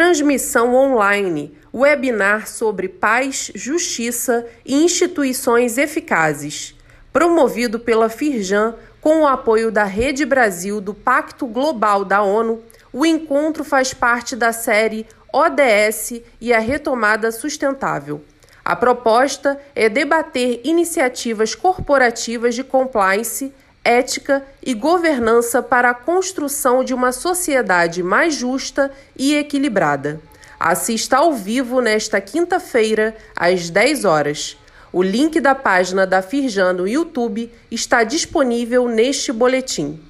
Transmissão online, webinar sobre paz, justiça e instituições eficazes. Promovido pela Firjan, com o apoio da Rede Brasil do Pacto Global da ONU, o encontro faz parte da série ODS e a Retomada Sustentável. A proposta é debater iniciativas corporativas de compliance, ética e governança para a construção de uma sociedade mais justa e equilibrada. Assista ao vivo nesta quinta-feira, às 10 horas. O link da página da Firjan no YouTube está disponível neste boletim.